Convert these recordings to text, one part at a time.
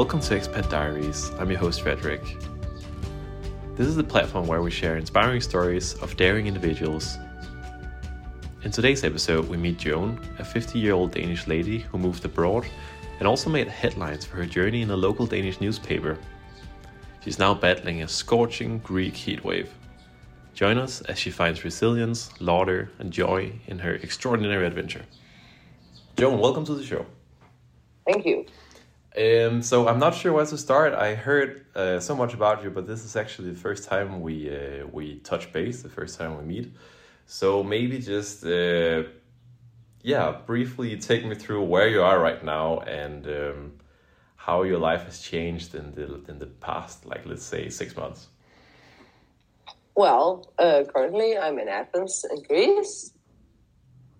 Welcome to Expat Diaries. I'm your host, Frederick. This is the platform where we share inspiring stories of daring individuals. In today's episode, we meet Joan, a 50 year old Danish lady who moved abroad and also made headlines for her journey in a local Danish newspaper. She's now battling a scorching Greek heatwave. Join us as she finds resilience, laughter, and joy in her extraordinary adventure. Joan, welcome to the show. Thank you. Um, so I'm not sure where to start. I heard uh, so much about you, but this is actually the first time we uh, we touch base, the first time we meet. So maybe just uh, yeah, briefly take me through where you are right now and um, how your life has changed in the in the past, like let's say six months. Well, uh, currently I'm in Athens in Greece,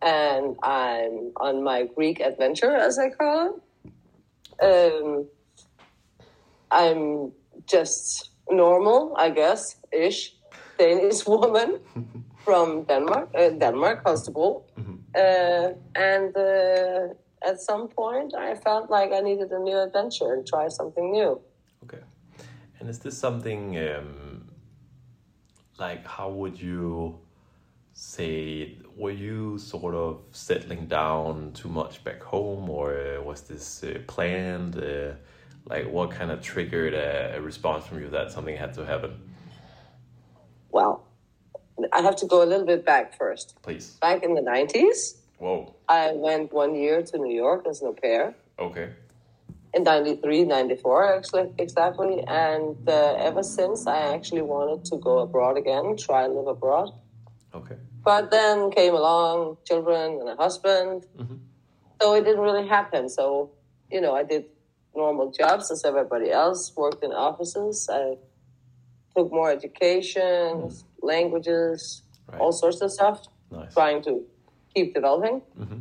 and I'm on my Greek adventure, as I call it. Um, I'm just normal, I guess, ish Danish woman from Denmark, uh, Denmark, Holstebro. Mm-hmm. Uh, and uh, at some point, I felt like I needed a new adventure and try something new. Okay. And is this something um, like how would you say were you sort of settling down too much back home or uh, was this uh, planned? Uh, like what kind of triggered a, a, response from you that something had to happen? Well i have to go a little bit back first. Please. Back in the 90s whoa. I went one year to new york as an au pair. Okay. In 93 94 actually exactly. And uh, ever since i actually wanted to go abroad again try and live abroad. Okay but then came along children and a husband. Mm-hmm. So it didn't really happen. So, you know, I did normal jobs as everybody else, worked in offices. I took more education, mm. languages, right. all sorts of stuff, nice. trying to keep developing. Mm-hmm.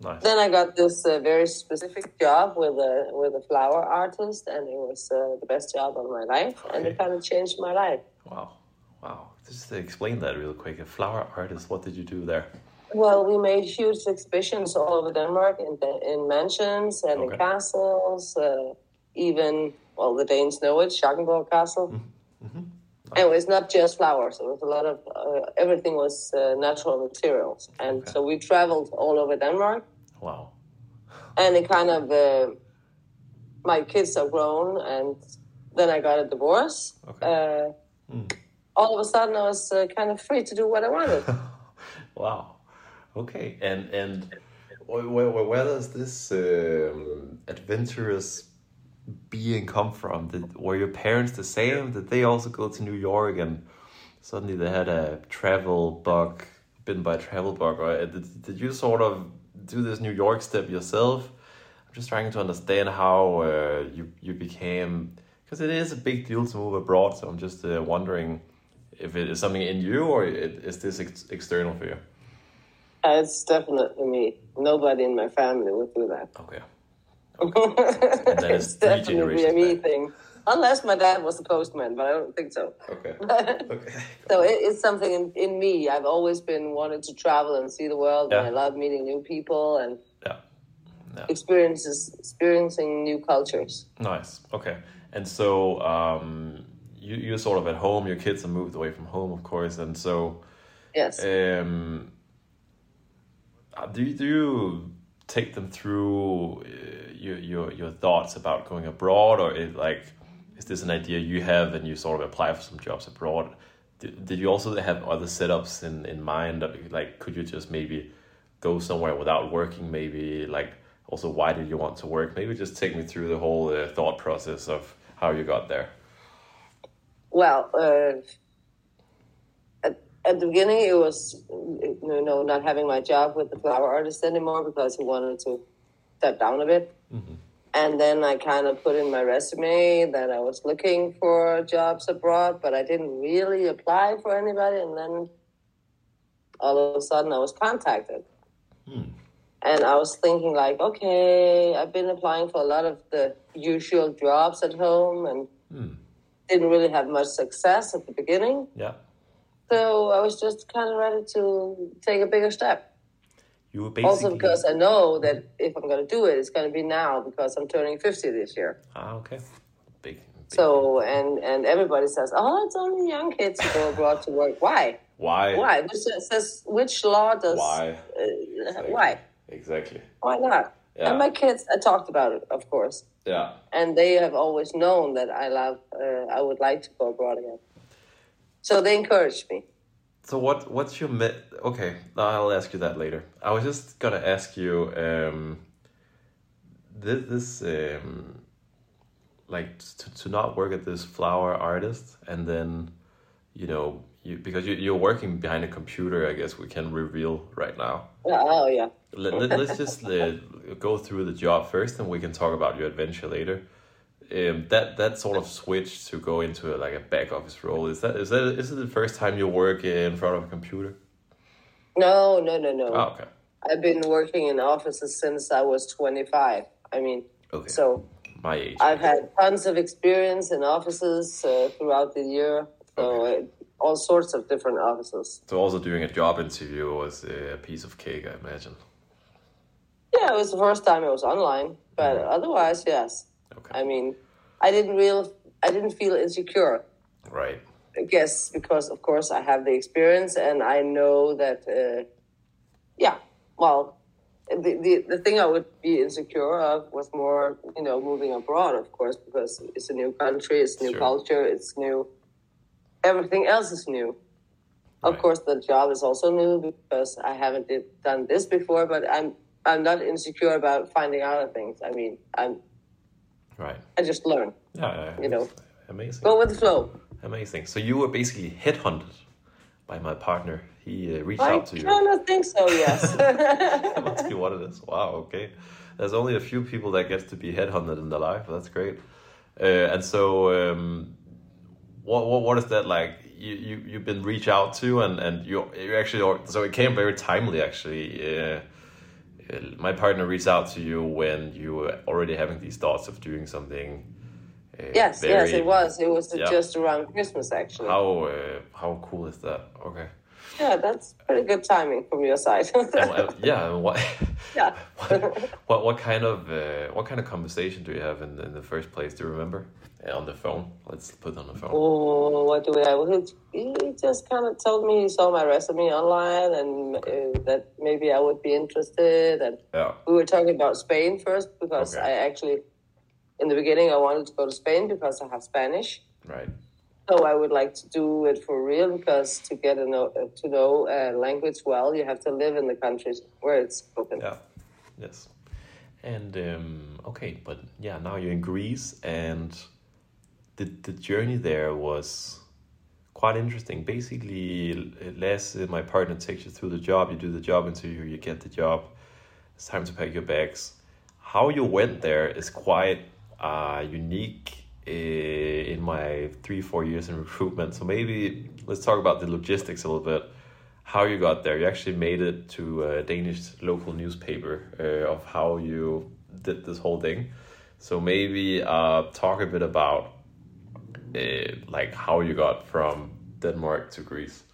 Nice. Then I got this uh, very specific job with a with a flower artist, and it was uh, the best job of my life, okay. and it kind of changed my life. Wow, wow! Just explain that real quick. A flower artist, what did you do there? Well, we made huge exhibitions all over Denmark in, in mansions and okay. in castles. Uh, even, well, the Danes know it, Schackenborg Castle. Mm-hmm. mm-hmm. And it was not just flowers. It was a lot of, uh, everything was uh, natural materials. And okay. so we traveled all over Denmark. Wow. and it kind of, uh, my kids are grown and then I got a divorce. Okay. Mm all of a sudden I was uh, kind of free to do what I wanted. wow. Okay. And and where, where does this um, adventurous being come from? Did, were your parents the same? Did they also go to New York and suddenly they had a travel bug, bitten by a travel bug? Or did, did you sort of do this New York step yourself? I'm just trying to understand how uh, you, you became, because it is a big deal to move abroad. So I'm just uh, wondering if it is something in you or it, is this ex external for you? Uh, it's definitely me. Nobody in my family would do that. Okay. okay. it's definitely a me thing. Unless my dad was a postman, but I don't think so. Okay. okay. so it, it's something in, in me. I've always been wanting to travel and see the world, yeah. and I love meeting new people and yeah. Yeah. experiences, experiencing new cultures. Nice. Okay. And so, um, you you're sort of at home. Your kids have moved away from home, of course, and so yes. Um, uh, do you, do you take them through uh, your your your thoughts about going abroad, or is like is this an idea you have and you sort of apply for some jobs abroad? Did, did you also have other setups in in mind? Like, could you just maybe go somewhere without working? Maybe like also why did you want to work? Maybe just take me through the whole uh, thought process of how you got there. Well, uh, at, at the beginning, it was you know not having my job with the flower artist anymore because he wanted to step down a bit. Mm-hmm. And then I kind of put in my resume that I was looking for jobs abroad, but I didn't really apply for anybody. And then all of a sudden, I was contacted. Hmm. And I was thinking, like, okay, I've been applying for a lot of the usual jobs at home, and hmm didn't really have much success at the beginning. Yeah. So I was just kind of ready to take a bigger step. You were basically Also because I know that if I'm going to do it, it's going to be now because I'm turning 50 this year. ah okay, big. big So and and everybody says, oh, it's only young kids who go abroad to work. Why? why Why? Which says which law does? why Uh, why? exactly Why not? Yeah. And my kids, I talked about it, of course, yeah and they have always known that I love. Uh, I would like to go abroad again. So they encouraged me. So what what's your me- okay? I'll ask you that later. I was just gonna ask you um, this this um, like to, to not work at this flower artist and then you know you because you you're working behind a computer. I guess we can reveal right now. Oh yeah. Let, us just uh, go through the job first, and we can talk about your adventure later. Um, that that sort of switch to go into a, like a back office role is that is that is it the first time you work in front of a computer? No, no, no, no. Oh, okay. I've been working in offices since I was 25. I mean, Okay. so My age. I've had tons of experience in offices uh, throughout the year. So uh, all sorts of different offices. so also doing a job interview was a piece of cake, I imagine. Yeah, it was the first time it was online, but otherwise, yes. Okay. I mean, I didn't real, I didn't feel insecure. Right. I guess because of course I have the experience and I know that. Uh, yeah, well, the, the the thing I would be insecure of was more, you know, moving abroad, of course, because it's a new country, it's new Sure. culture, it's new. Everything else is new. Of course, the job is also new because I haven't did, done this before, but I'm I'm not insecure about finding out of things. I mean, I'm Right. I just learn, Yeah. yeah, You know. Amazing. go with the flow. Amazing. So you were basically headhunted by my partner. He uh, reached I out to you. kind of think so. Yes. that must be what it is. Wow. Okay. There's only a few people that gets to be headhunted in their life. That's great. Uh, and so, um, what, what what is that like? You you you've been reached out to, and and you you actually so it came very timely. Actually, uh, my partner reached out to you when you were already having these thoughts of doing something. Uh, yes, yes, it was. It was Yeah. just around Christmas, actually. How uh, how cool is that? Okay. Yeah, that's pretty good timing from your side. And, uh, yeah. What, yeah. what what kind of uh, what kind of conversation do you have in, in the first place? Do you remember? Uh, on the phone. Let's put it on the phone. Oh, what do we have? He, he just kind of told me he saw my resume online and uh, that maybe I would be interested. And Yeah. we were talking about Spain first because Okay. I actually, in the beginning, I wanted to go to Spain because I have Spanish. Right. So I would like to do it for real because to get a know, uh, to know a language well, you have to live in the countries where it's spoken. Yeah. Yes. And um, okay, but yeah, now you're in Greece, and the the journey there was quite interesting. Basically, Les, my partner, takes you through the job. You do the job interview. You get the job. It's time to pack your bags. How you went there is quite uh, unique in my three four years in recruitment. So maybe let's talk about the logistics a little bit how you got there. You actually made it to a Danish local newspaper uh, of how you did this whole thing. So maybe uh, talk a bit about uh, like how you got from Denmark to Greece.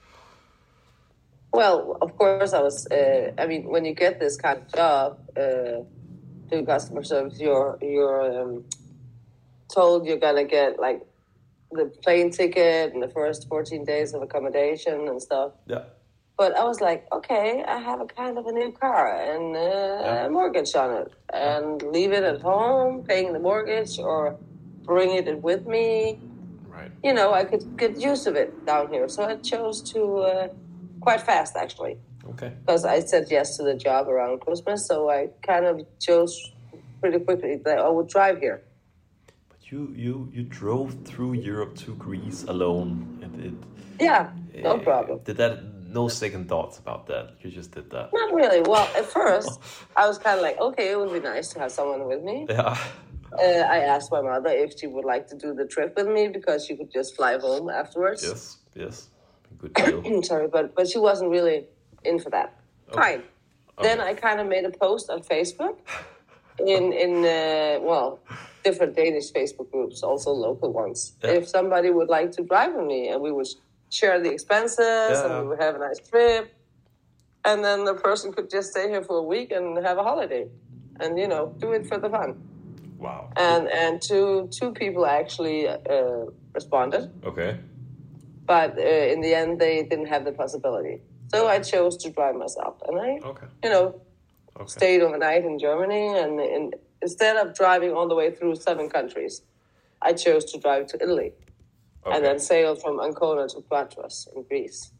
Well, of course, I was. I mean, when you get this kind of job, doing customer service, you're you're um, told you're gonna get like the plane ticket and the first 14 days of accommodation and stuff. Yeah. But I was like, okay, I have a kind of a new car and uh, a mortgage on it, and leave it at home, paying the mortgage, or bring it with me. Right. You know, I could get use of it down here. So I chose to uh, quite fast, actually Okay. because I said yes to the job around Christmas. So I kind of chose pretty quickly that I would drive here. You you you drove through Europe to Greece alone, and it. Yeah, no uh, problem. Did that? No second thoughts about that. You just did that. Not really. Well, at first, I was kind of like, okay, it would be nice to have someone with me. Yeah. Uh, I asked my mother if she would like to do the trip with me because she could just fly home afterwards. Yes. Yes. Good deal. Sorry, but but she wasn't really in for that. Fine. Then I kind of made a post on Facebook in in uh, well different Danish Facebook groups, also local ones. Yeah. If somebody would like to drive with me, and we would share the expenses, Yeah. and we would have a nice trip. and then the person could just stay here for a week and have a holiday, and you know do it for the fun. Wow. And and two two people actually uh, responded, Okay. but uh, in the end they didn't have the possibility. So I chose to drive myself, and I Okay. you know Okay. stayed overnight in Germany, and, and instead of driving all the way through seven countries, I chose to drive to Italy Okay. and then sail from Ancona to Patras in Greece.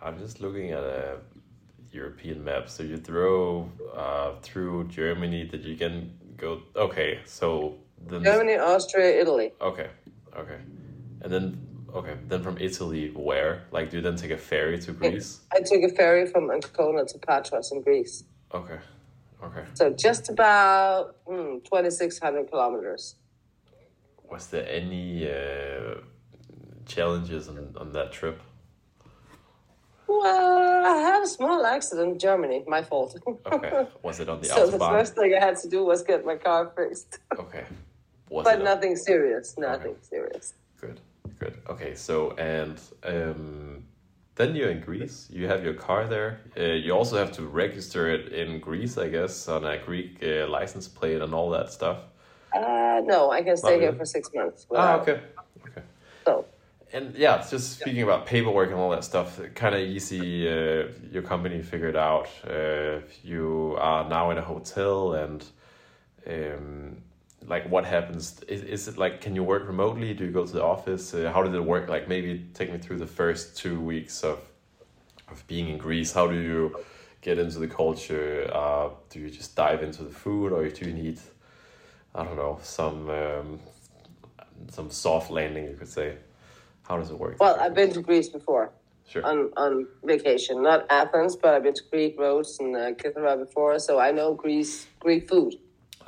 I'm just looking at a European map. So you throw uh, through Germany that you can go. Okay, so then. Germany, Austria, Italy. Okay, okay, and then okay, then from Italy, where? Like, do you then take a ferry to Greece? I took a ferry from Ancona to Patras in Greece. Okay, okay. So just about mm, 2,600 kilometers. Was there any uh, challenges on, on that trip? Well, I had a small accident in Germany, my fault. Okay, was it on the so the first thing I had to do was get my car fixed. Okay, was but nothing serious, nothing serious. Good, good. Okay, so and um, then you're in Greece. You have your car there. Uh, you also have to register it in Greece, I guess, on a Greek uh, license plate and all that stuff. Uh, no, I can stay here for six months. Ah, okay, okay. So, And yeah, just speaking about paperwork and all that stuff, kind of easy. Uh, your company figured out. Uh, you are now in a hotel, and um, like, what happens? Is, is it like, can you work remotely? Do you go to the office? Uh, how did it work? Like, maybe take me through the first two weeks of of being in Greece. How do you get into the culture? Uh, do you just dive into the food, or do you need, I don't know, some um, some soft landing? You could say. How does it work? well, I've been to Greece before Sure. on, on vacation. Not Athens, but I've been to Greek Rhodes and uh, Kythera before, so I know Greece, Greek food.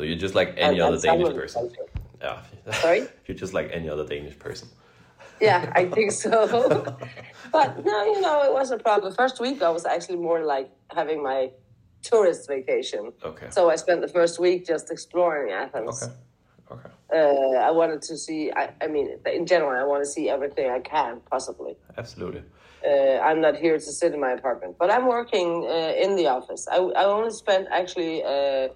So you're just like any and- other and Danish person. Yeah. Sorry? you're just like any other Danish person. Yeah, I think so. but no, you know, it wasn't a problem. The first week I was actually more like having my tourist vacation. Okay. So I spent the first week just exploring Athens. Okay. Okay. Uh, I wanted to see, I, I mean, in general, I want to see everything I can possibly. Absolutely. Uh, I'm not here to sit in my apartment, but I'm working uh, in the office. I, I only spent actually uh,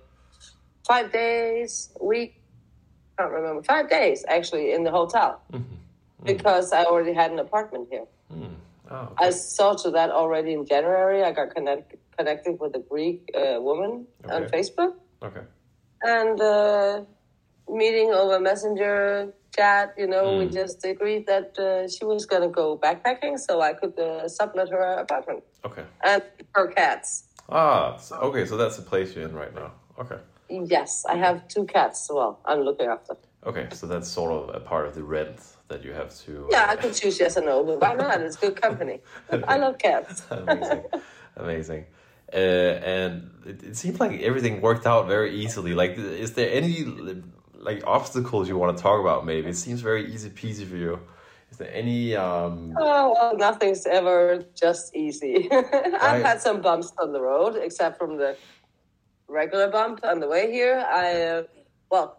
five days a week. I can't remember five days actually in the hotel because I already had an apartment here. Oh, okay. I saw to that already in January. I got connect, connected with a Greek uh, woman on Facebook okay. and uh, meeting over messenger chat. You know, we just agreed that uh, she was going to go backpacking, so I could uh, sublet her apartment Okay. and her cats. Ah, so, okay. So that's the place you're in right now. Okay. Yes, I have two cats. Well, I'm looking after. Okay. So that's sort of a part of the rent that you have to. Yeah, I could choose yes or no, but why not? It's good company. I love cats. amazing, amazing. Uh, and it, it seems like everything worked out very easily. Like, is there any like obstacles you want to talk about? Maybe it seems very easy peasy for you. Is there any? Um, Oh, well, nothing's ever just easy. I've had some bumps on the road, except from the regular bump on the way here. I, uh, well,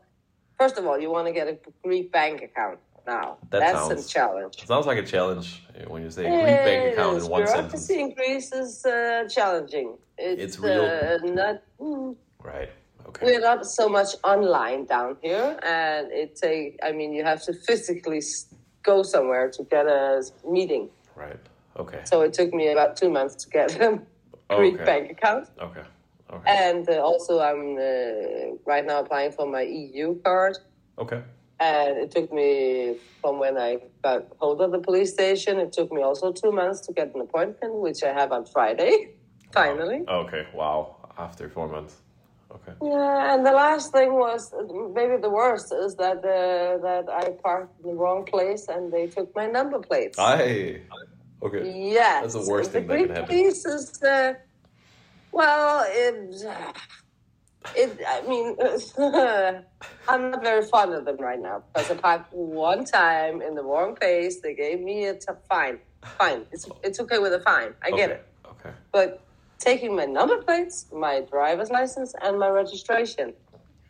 first of all, you want to get a Greek bank account now. That That's sounds- a challenge. sounds like a challenge when you say Greek bank account in one Bureaucracy sentence. in Greece is uh, challenging. It's, It's real. Uh, not, mm, Right. Okay. we're not so much online down here, and it take. I mean, you have to physically go somewhere to get a meeting. Right. Okay. So it took me about two months to get a Greek Okay. bank account. Okay. Okay. And uh, also, I'm uh, right now applying for my EU card. Okay. And it took me from when I got hold of the police station, it took me also two months to get an appointment, which I have on Friday, finally. Okay. Wow. After four months. Okay. Yeah, and the last thing was maybe the worst is that uh, that I parked in the wrong place and they took my number plates. I. Okay. Yes, That's the worst the thing that can happen. police is uh, well, it. It. I mean, I'm not very fond of them right now because I parked one time in the wrong place. They gave me a t- fine. Fine, it's it's okay with a fine. I get it. Okay. But taking my number plates, my driver's license, and my registration,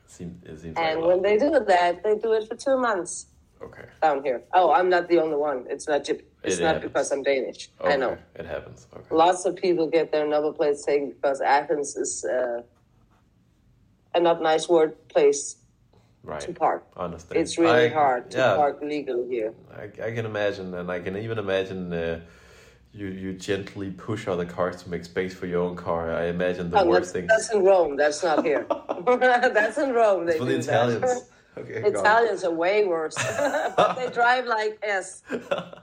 Seems, it seems like and lot. when they do that, they do it for two months. Okay. down here. Oh, I'm not the only one. It's not. It's It not happens. because I'm Danish. okay. I know. It happens. Okay. Lots of people get their number plates taken because Athens is uh, a not nice word place right. to park. Understand. It's really I- hard to yeah, park legally here. I, I can imagine, and I can even imagine uh, you you gently push other cars to make space for your own car. I imagine the Oh, worst that's, things that's in Rome. That's not here. that's in Rome. They for the Italians. That. Okay. Italians are way worse, but they drive like S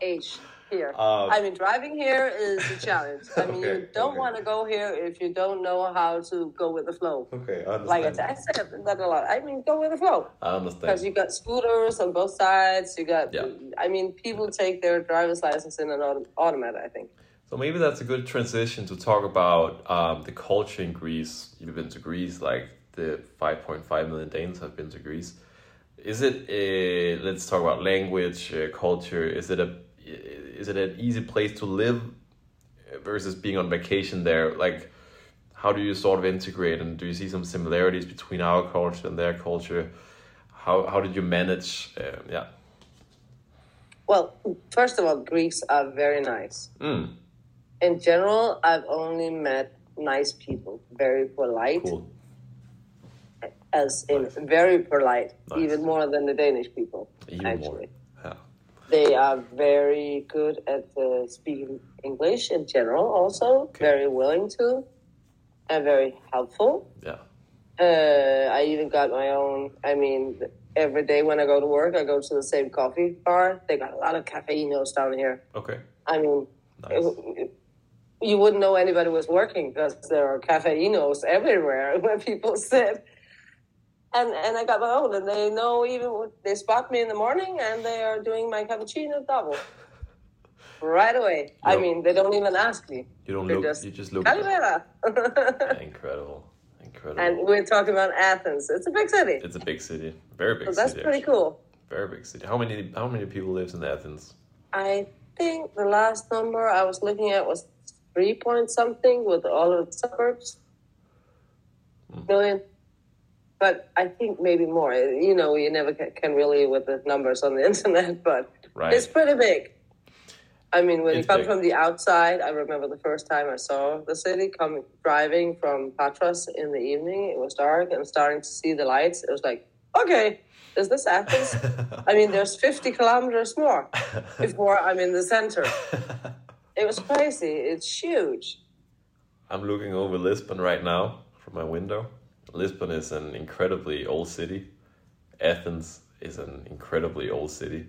H here. Um, I mean, driving here is a challenge. I mean, Okay, you don't okay. want to go here if you don't know how to go with the flow. Okay, I Like I understand. said, I said that a lot. I mean, go with the flow. I understand. Because you got scooters on both sides. You got, Yeah. I mean, people take their driver's license in an auto- automatic, I think. So maybe that's a good transition to talk about um, the culture in Greece. You've been to Greece, like the 5.5 million Danes have been to Greece. Is it a, let's talk about language, uh, culture. Is it a is it an easy place to live versus being on vacation there? Like, how do you sort of integrate, and do you see some similarities between our culture and their culture? How how did you manage? Uh, yeah. Well, first of all, Greeks are very nice. Mm, In general, I've only met nice people, very polite, cool. As in Nice. very polite, Nice. even more than the Danish people. Even actually. Yeah. They are very good at uh, speaking English in general, also very willing to, and very helpful. Yeah. Uh, I even got my own. I mean, every day when I go to work, I go to the same coffee bar. They got a lot of cafeinos down here. Okay. I mean, Nice. it- you wouldn't know anybody was working because there are cafeinos everywhere where people sit. And and I got my own, and they know even they spot me in the morning, and they are doing my cappuccino double right away. I mean, they don't even ask me. You don't They look. just- you just look. Incredible. Incredible. and we're talking about Athens. It's a big city, it's a big city. Very big so that's city. pretty actually. cool. Very big city. How many? How many people lives in Athens? I think the last number I was looking at was three point something with all of the suburbs. Hmm. Million. But I think maybe more. You know, you never can really with the numbers on the internet, but Right. it's pretty big. I mean, when It's you come big. from the outside, I remember the first time I saw the city coming driving from Patras in the evening. It was dark and starting to see the lights. It was like, okay, is this Athens? I mean, there's 50 kilometers more before I'm in the center. It was crazy. It's huge. I'm looking over Lisbon right now from my window. Lisbon is an incredibly old city. Athens is an incredibly old city.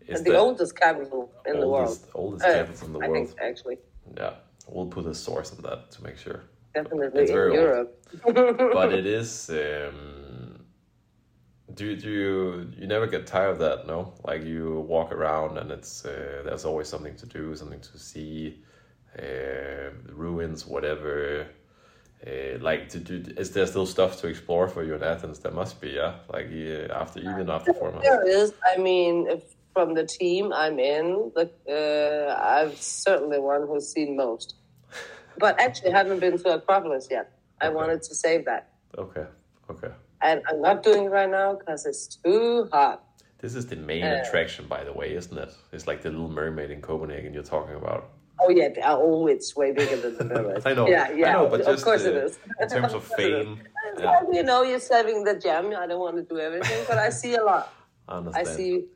It's And the, oldest capital in the world. oldest, oldest Uh, capital in the I world. think, actually, Yeah, we'll put a source on that to make sure. definitely It's in. Europe. but it is um do, do you you never get tired of that no like you walk around and it's uh, there's always something to do something to see uh, ruins whatever uh, like to do is there still stuff to explore for you in athens there must be yeah like uh, after even after four months There is. I mean, if from the team I'm in, the, uh, I'm certainly one who's seen most. But actually, haven't been to Acropolis yet. I Okay. wanted to save that, okay okay and I'm not doing it right now because it's too hot. this is the main Uh, attraction by the way isn't it it's like the little mermaid in copenhagen you're talking about Oh yeah, oh, it's way bigger than the pyramid. i know Yeah, yeah. i know but of course uh, it is. in terms of Of course it is. fame yeah, like, you know, you're serving the gem. I don't want to do everything, but I see a lot. I I see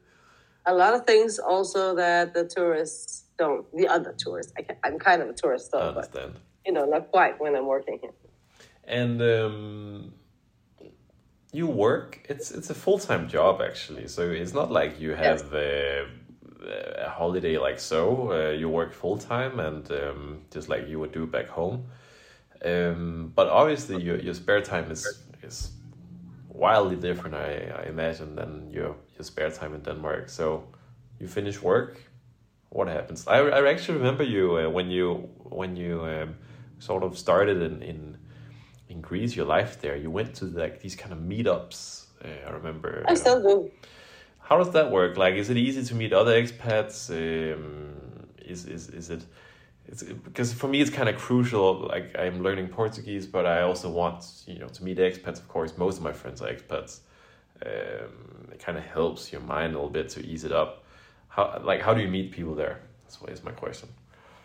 a lot of things also that the tourists don't. The other tourists. I I'm kind of a tourist I though, but understand. you know, not quite when I'm working here. And um, you work. It's it's a full time job actually. So it's not like you have uh, a holiday like so. Uh, you work full time and um, just like you would do back home. Um, but obviously your your spare time is is wildly different. I, I imagine than your your spare time in Denmark. So you finish work. What happens? I, I actually remember you uh, when you when you um, sort of started in, in in Greece, your life there. You went to like these kind of meetups. Uh, I remember. I still do. How does that work? Like, is it easy to meet other expats? Um, is is is it? It's because for me it's kind of crucial. Like I'm learning Portuguese, but I also want you know to meet expats. Of course, most of my friends are expats. Um, it kind of helps your mind a little bit to ease it up. How like how do you meet people there? That's is my question.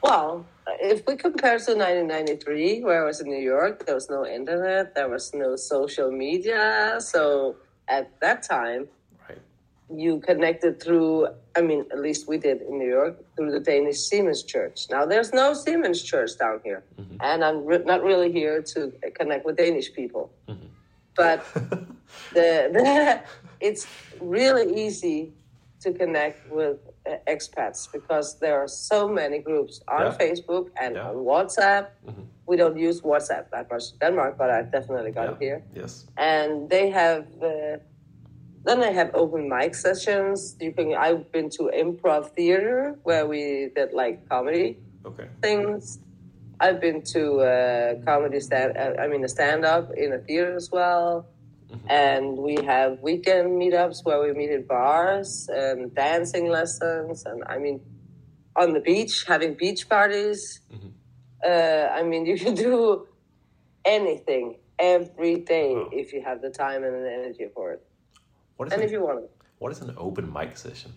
Well, if we compare to 1993, where I was in New York, there was no internet, there was no social media. So at that time. You connected through, I mean, at least we did in New York, through the Danish Seamen's Church. Now, there's no Seamen's Church down here. And I'm re- not really here to connect with Danish people. But the, the, it's really easy to connect with uh, expats because there are so many groups on Yeah. Facebook and Yeah. on WhatsApp. We don't use WhatsApp that much in Denmark, but I definitely got it here Yes. and they have uh, then I have open mic sessions. You can i've been to improv theater where we did like comedy Okay. things. I've been to uh, comedy stand uh, i mean a stand up in a theater as well. And we have weekend meetups where we meet in bars and dancing lessons and i mean on the beach having beach parties. Uh, i mean you can do anything every day Wow. if you have the time and the energy for it What is and an, if you want what is an open mic session?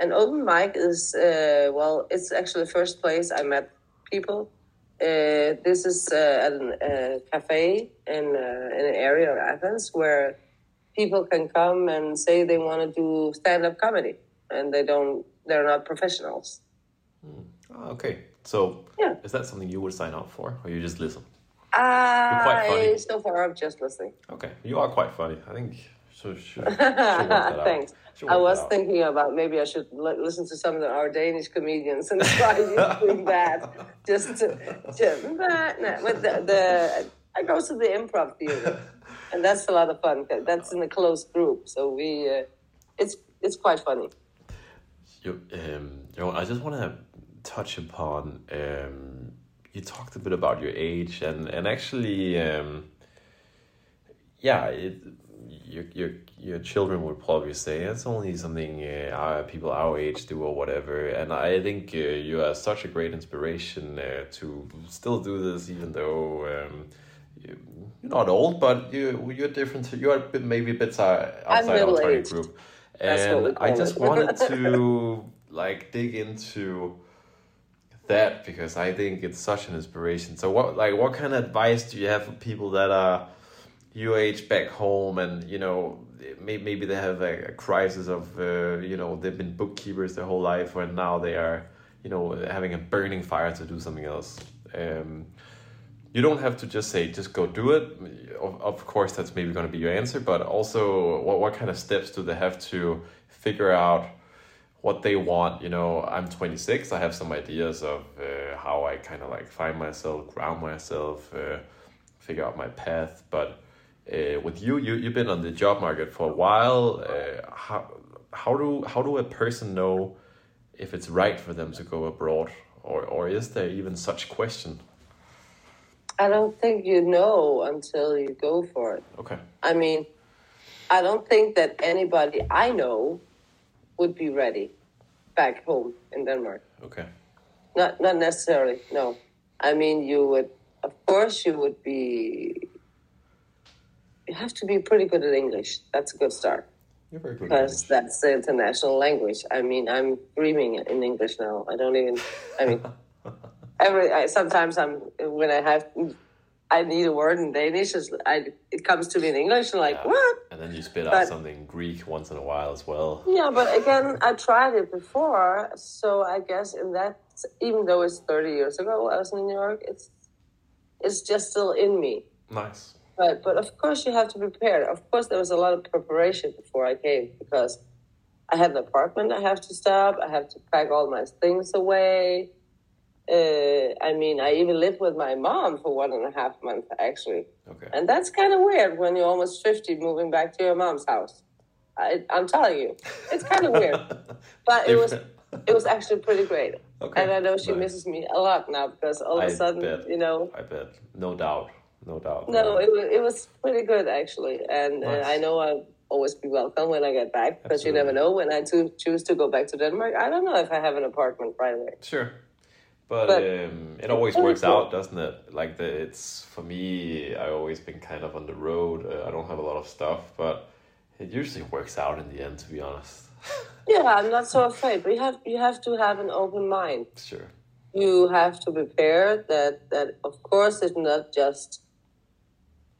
An open mic is uh, well, it's actually the first place I met people. Uh, this is uh, at a cafe in uh, in an area of Athens where people can come and say they want to do stand up comedy, and they don't. They're not professionals. Oh, okay. So Yeah. is that something you would sign up for, or you just listen? I funny. so far I'm just listening. Okay, you are quite funny. I think should work that. Thanks. I was thinking about maybe I should li- listen to some of our Danish comedians and try doing that. Just to, to but, no, but the, the I go to the improv theater, and that's a lot of fun. That's in a closed group, so we uh, it's it's quite funny. You, um, you know, I just want to touch upon. Um, you talked a bit about your age, and and actually, um, yeah, it, your your your children would probably say it's only something uh, people our age do or whatever. And I think uh, you are such a great inspiration uh, to still do this, even though. Um, you- you're not old, but you you're different. to- You're maybe a bit uh, outside our target group, That's and I just wanted to like dig into that because I think it's such an inspiration. So what like what kind of advice do you have for people that are age back home and you know maybe they have a, a crisis of uh, you know they've been bookkeepers their whole life and now they are you know having a burning fire to do something else. Um, you don't have to just say just go do it. Of, of course, that's maybe going to be your answer, but also what what kind of steps do they have to figure out what they want? You know, I'm 26. I have some ideas of uh, how I kind of like find myself, ground myself, uh, figure out my path. But uh, with you, you you've been on the job market for a while. Uh, how how do how do a person know if it's right for them to go abroad, or or is there even such question? I don't think you know until you go for it. Okay. I mean, I don't think that anybody I know would be ready back home in Denmark. Okay. Not not necessarily. No, I mean you would. Of course, you would be. You have to be pretty good at English. That's a good start You're very good. because English. that's the international language. I mean, I'm dreaming in English now. I don't even. I mean, every I, sometimes I'm when I have. I need a word in Danish. I, it comes to me in English, and like Yeah. what? And then you spit out something Greek once in a while as well. Yeah, but again, I tried it before, so I guess in that, even though it's thirty years ago, I was in New York. It's it's just still in me. Nice. But but of course you have to prepare. Of course, there was a lot of preparation before I came because I had an apartment I have to stop. I have to pack all my things away. Uh, I mean, I even lived with my mom for one and a half months actually. Okay. And that's kind of weird when you're almost 50 moving back to your mom's house. I, I'm telling you, it's kind of weird. But it was it was actually pretty great. Okay, And I know she nice. misses me a lot now because all of I a sudden, bet. you know, I bet. No doubt. No doubt. no, it was, it was pretty good actually. And Nice. uh, I know I'll always be welcome when I get back because you never know when I to choose to go back to Denmark. I don't know if I have an apartment right away. Sure. But, But- um, it always works cool. out, doesn't it? Like the, it's for me. I always been kind of on the road. Uh, I don't have a lot of stuff, but It usually works out in the end, to be honest. yeah, I'm not so afraid. But you have you have to have an open mind. Sure. You have to prepare that that of course it's not just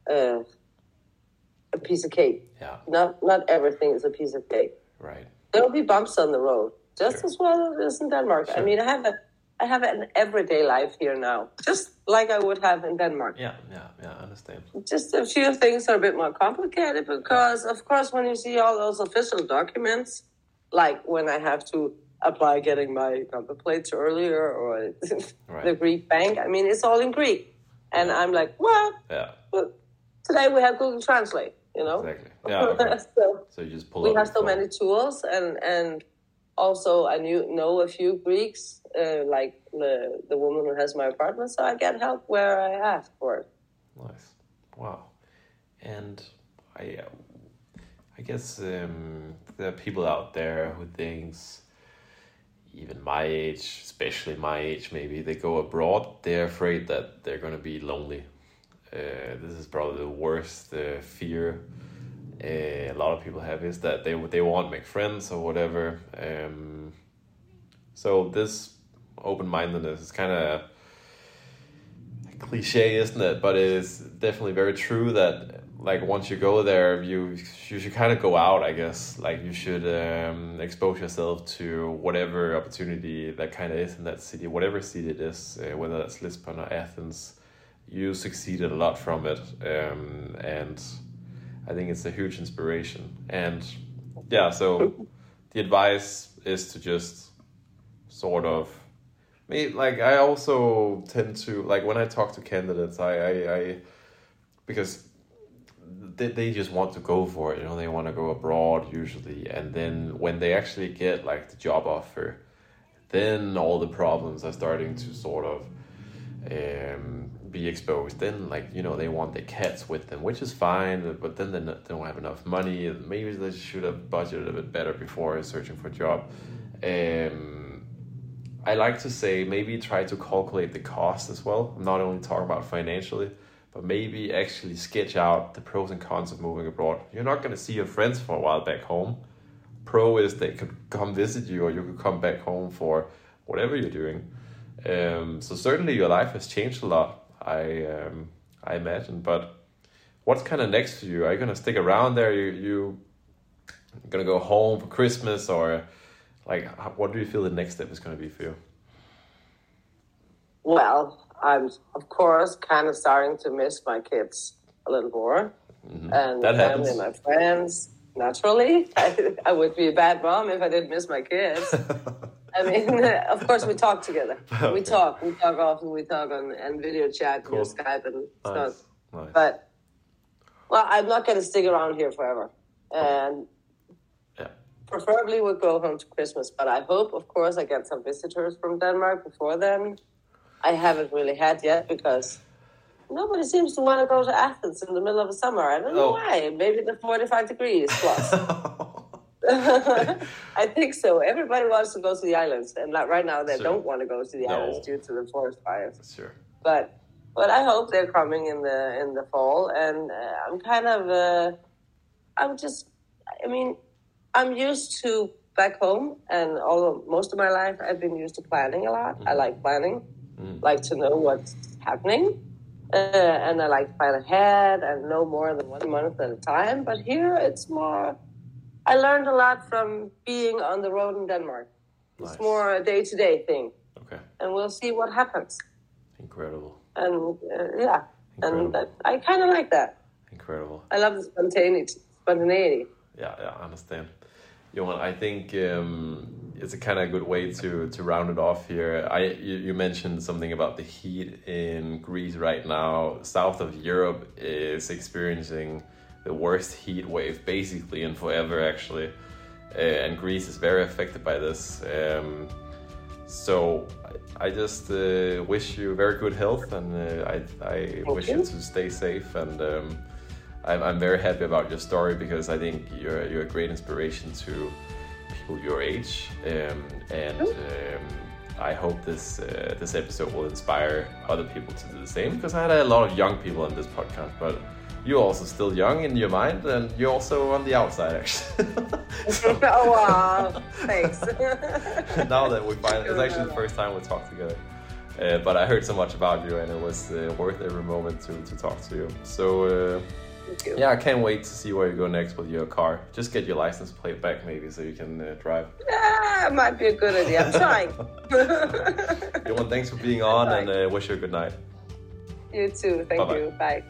uh, a piece of cake. Yeah. Not not everything is a piece of cake. Right. There'll be bumps on the road, just Sure. as well as in Denmark. I mean, I have a I have an everyday life here now, just like I would have in Denmark. Yeah. Yeah. Yeah. I understand. Just a few things are a bit more complicated because, of course, when you see all those official documents, like when I have to apply getting my number plates earlier or Right. the Greek bank, I mean, it's all in Greek. And I'm like, what? Yeah. But today we have Google Translate, you know? Exactly. Yeah. Okay. so So you just pull we have so phone. many tools and and also i knew know a few greeks uh, like the the woman who has my apartment so i get help where i ask for it Nice. Wow. And I, uh, I guess um, there are people out there who thinks, even my age, especially my age, maybe they go abroad. They're afraid that they're gonna be lonely. Uh, this is probably the worst uh, fear uh, a lot of people have is that they they won't make friends or whatever. Um, so this open mindedness is kind of cliche, isn't it? But it is definitely very true that like once you go there, you you should kind of go out. I guess like you should um, expose yourself to whatever opportunity that kind of is in that city, whatever city it is, uh, whether that's Lisbon or Athens. You succeeded a lot from it, um, and I think it's a huge inspiration. And yeah, so the advice is to just sort of me like I also tend to like when I talk to candidates I I, I because they, they just want to go for it you know they want to go abroad usually and then when they actually get like the job offer then all the problems are starting to sort of um, be exposed then like you know they want their cats with them which is fine but then they they don't have enough money maybe they should have budgeted a bit better before searching for a job um, I like to say maybe try to calculate the cost as well. I'm not only talking about financially, but maybe actually sketch out the pros and cons of moving abroad. You're not going to see your friends for a while back home. Pro is they could come visit you, or you could come back home for whatever you're doing. Um, so certainly your life has changed a lot. I um, I imagine, but what's kind of next for you? Are you gonna stick around there? You you gonna go home for Christmas or? Like, what do you feel the next step is going to be for you? well i'm of course kind of starting to miss my kids a little more and Mm-hmm. That family happens. and my friends naturally I, I would be a bad mom if i didn't miss my kids I mean, of course, we talk together. We talk. We talk often. We talk on and video chat Cool. and Skype and stuff. nice, nice. But well, I'm not going to stick around here forever, oh. and yeah, preferably would we'll go home to Christmas. But I hope, of course, I get some visitors from Denmark before then. I haven't really had yet because nobody seems to want to go to Athens in the middle of the summer. I don't know Oh. why. Maybe the 45 degrees plus. I think so. Everybody wants to go to the islands, and like right now they Sure. don't want to go to the No. islands due to the forest fires. sure. But but I hope they're coming in the in the fall, and uh, I'm kind of uh, I'm just I mean I'm used to back home, and all most of my life I've been used to planning a lot. I like planning, like to know what's happening. Uh, and I like to plan ahead and know more than one month at a time. But here it's more. I learned a lot from being on the road in Denmark. It's more a day to day thing, Okay, and we'll see what happens. incredible, And uh, yeah, and Incredible. that, I kind of like that. incredible. I love the spontaneity. Spontaneity. Yeah, yeah, I understand. Joan, I think um, it's a kind of good way to to round it off here. I you, you mentioned something about the heat in Greece right now. South of Europe is experiencing the worst heat wave basically in forever, actually, uh, and Greece is very affected by this. Um, so I, I just uh, wish you very good health, and uh, I I wish you you. to stay safe and. Um, I'm, I'm very happy about your story because I think you're you're a great inspiration to people your age, um, and um, I hope this uh, this episode will inspire other people to do the same. Because I had a lot of young people on this podcast, but you're also still young in your mind, and you're also on the outside, actually. so, oh wow! Thanks. now that we find it's actually the first time we talk together. Uh, but I heard so much about you, and it was uh, worth every moment to, to talk to you. So yeah, I can't wait to see where you go next with your car. Just get your license plate back, maybe, so you can uh, drive. Yeah, might be a good idea. I'm trying. Joan, thanks for being on, and uh, wish you a good night. you too. Thank Bye-bye. you. Bye.